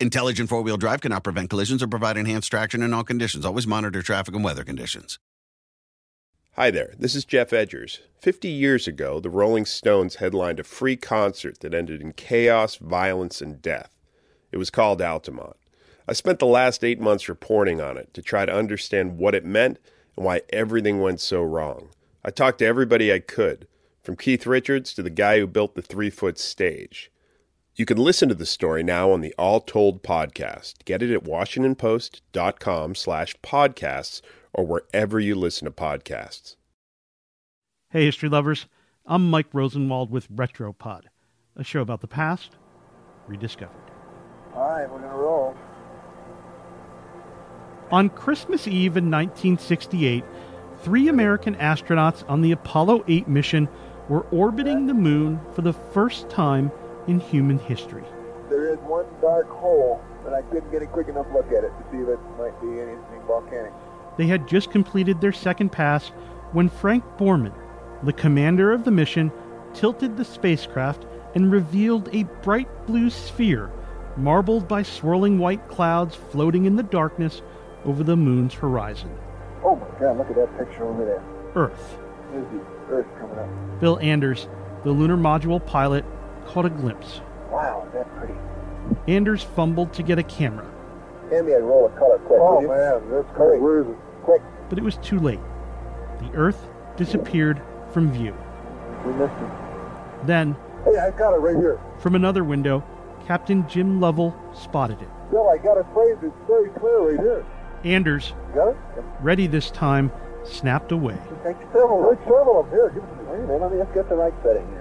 Intelligent four wheel drive cannot prevent collisions or provide enhanced traction in all conditions. Always monitor traffic and weather conditions. Hi there, this is Geoff Edgers. 50 years ago, the Rolling Stones headlined a free concert that ended in chaos, violence, and death. It was called Altamont. I spent the last eight months reporting on it to try to understand what it meant and why everything went so wrong. I talked to everybody I could, from Keith Richards to the guy who built the three foot stage. You can listen to the story now on the All Told podcast. Get it at washingtonpost.com slash podcasts or wherever you listen to podcasts. Hey, history lovers. I'm Mike Rosenwald with Retropod, a show about the past rediscovered. All right, we're going to roll. On Christmas Eve in 1968, three American astronauts on the Apollo 8 mission were orbiting the moon for the first time in human history. There is one dark hole, but I couldn't get a quick enough look at it to see if it might be anything volcanic. They had just completed their second pass when Frank Borman, the commander of the mission, tilted the spacecraft and revealed a bright blue sphere marbled by swirling white clouds floating in the darkness over the moon's horizon. Oh my god, look at that picture over there. Earth. There's the Earth coming up. Bill Anders, the lunar module pilot, caught a glimpse. Wow, is that pretty. Anders fumbled to get a camera, Hand me a roll of color quick. Oh man, that's great. Where is it? Quick. but it was too late. The Earth disappeared from view. We missed it. Then, Hey, I got it right here. from another window, Captain Jim Lovell spotted it. Bill, I got it framed. It's very clear right here. Anders, got it? ready this time, snapped away. Take several. Take several of them. Here, give it to me. Wait a minute. Let me just get the right setting here.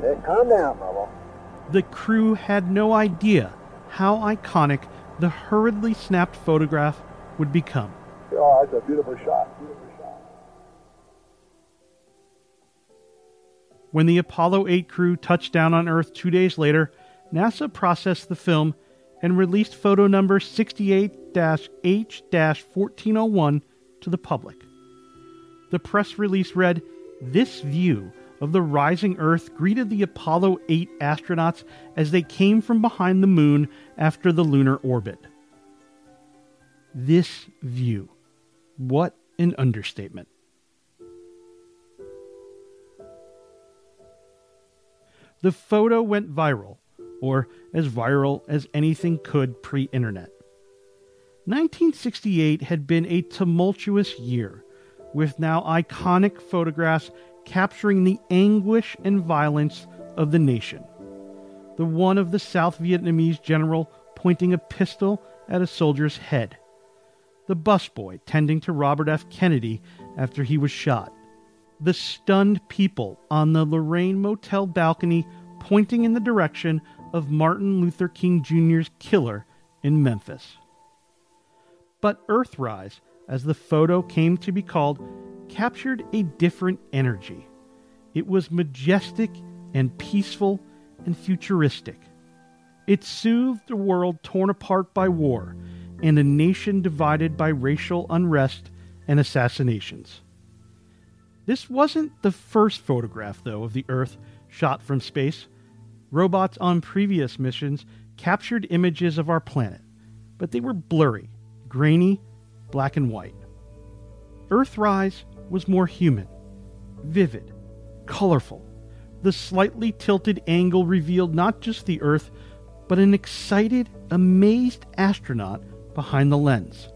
Hey, calm down, Bubble. The crew had no idea how iconic the hurriedly snapped photograph would become. Oh, that's a beautiful shot. Beautiful shot. When the Apollo 8 crew touched down on Earth two days later, NASA processed the film and released photo number 68 H 1401 to the public. The press release read This view of the rising Earth greeted the Apollo 8 astronauts as they came from behind the moon after the lunar orbit. This view. What an understatement. The photo went viral, or as viral as anything could pre internet. 1968 had been a tumultuous year, with now iconic photographs capturing the anguish and violence of the nation. The one of the South Vietnamese general pointing a pistol at a soldier's head. The busboy tending to Robert F. Kennedy after he was shot the stunned people on the Lorraine Motel balcony pointing in the direction of Martin Luther King Jr.'s killer in Memphis. But Earthrise, as the photo came to be called, captured a different energy. It was majestic and peaceful and futuristic. It soothed a world torn apart by war and a nation divided by racial unrest and assassinations. This wasn't the first photograph, though, of the Earth shot from space. Robots on previous missions captured images of our planet, but they were blurry, grainy, black and white. Earthrise was more human, vivid, colorful. The slightly tilted angle revealed not just the Earth, but an excited, amazed astronaut behind the lens.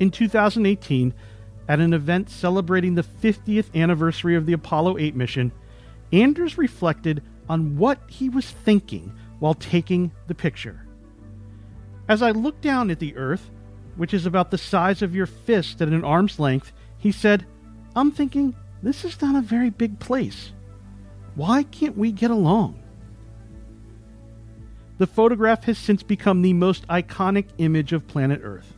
In 2018, at an event celebrating the 50th anniversary of the Apollo 8 mission, Anders reflected on what he was thinking while taking the picture. As I looked down at the Earth, which is about the size of your fist at an arm's length, he said, I'm thinking, this is not a very big place. Why can't we get along? The photograph has since become the most iconic image of planet Earth.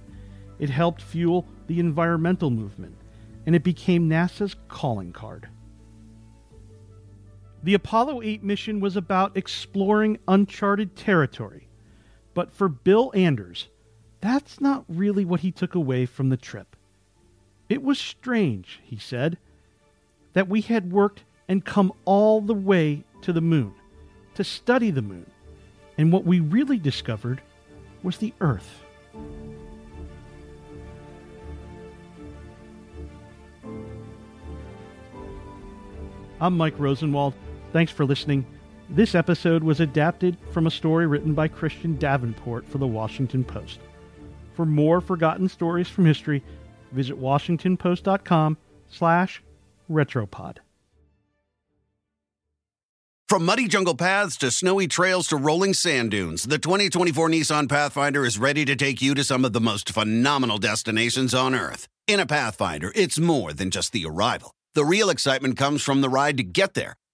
It helped fuel the environmental movement, and it became NASA's calling card. The Apollo 8 mission was about exploring uncharted territory, but for Bill Anders, that's not really what he took away from the trip. It was strange, he said, that we had worked and come all the way to the moon to study the moon, and what we really discovered was the Earth. I'm Mike Rosenwald. Thanks for listening. This episode was adapted from a story written by Christian Davenport for the Washington Post. For more forgotten stories from history, visit washingtonpost.com slash retropod. From muddy jungle paths to snowy trails to rolling sand dunes, the 2024 Nissan Pathfinder is ready to take you to some of the most phenomenal destinations on Earth. In a Pathfinder, it's more than just the arrival. The real excitement comes from the ride to get there.